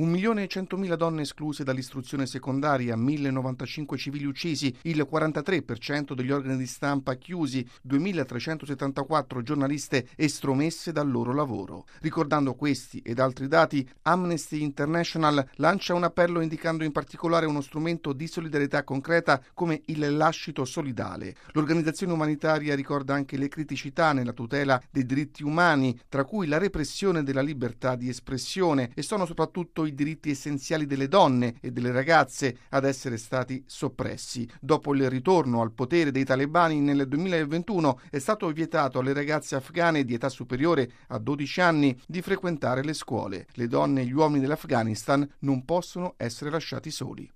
1.100.000 donne escluse dall'istruzione secondaria, 1.095 civili uccisi, il 43% degli organi di stampa chiusi, 2.374 giornaliste estromesse dal loro lavoro. Ricordando questi ed altri dati, Amnesty International lancia un appello indicando in particolare uno strumento di solidarietà concreta come il lascito solidale. L'organizzazione umanitaria ricorda anche le criticità nella tutela dei diritti umani, tra cui la repressione della libertà di espressione e sono soprattutto i diritti essenziali delle donne e delle ragazze ad essere stati soppressi. Dopo il ritorno al potere dei talebani nel 2021 è stato vietato alle ragazze afghane di età superiore a 12 anni di frequentare le scuole. Le donne e gli uomini dell'Afghanistan non possono essere lasciati soli.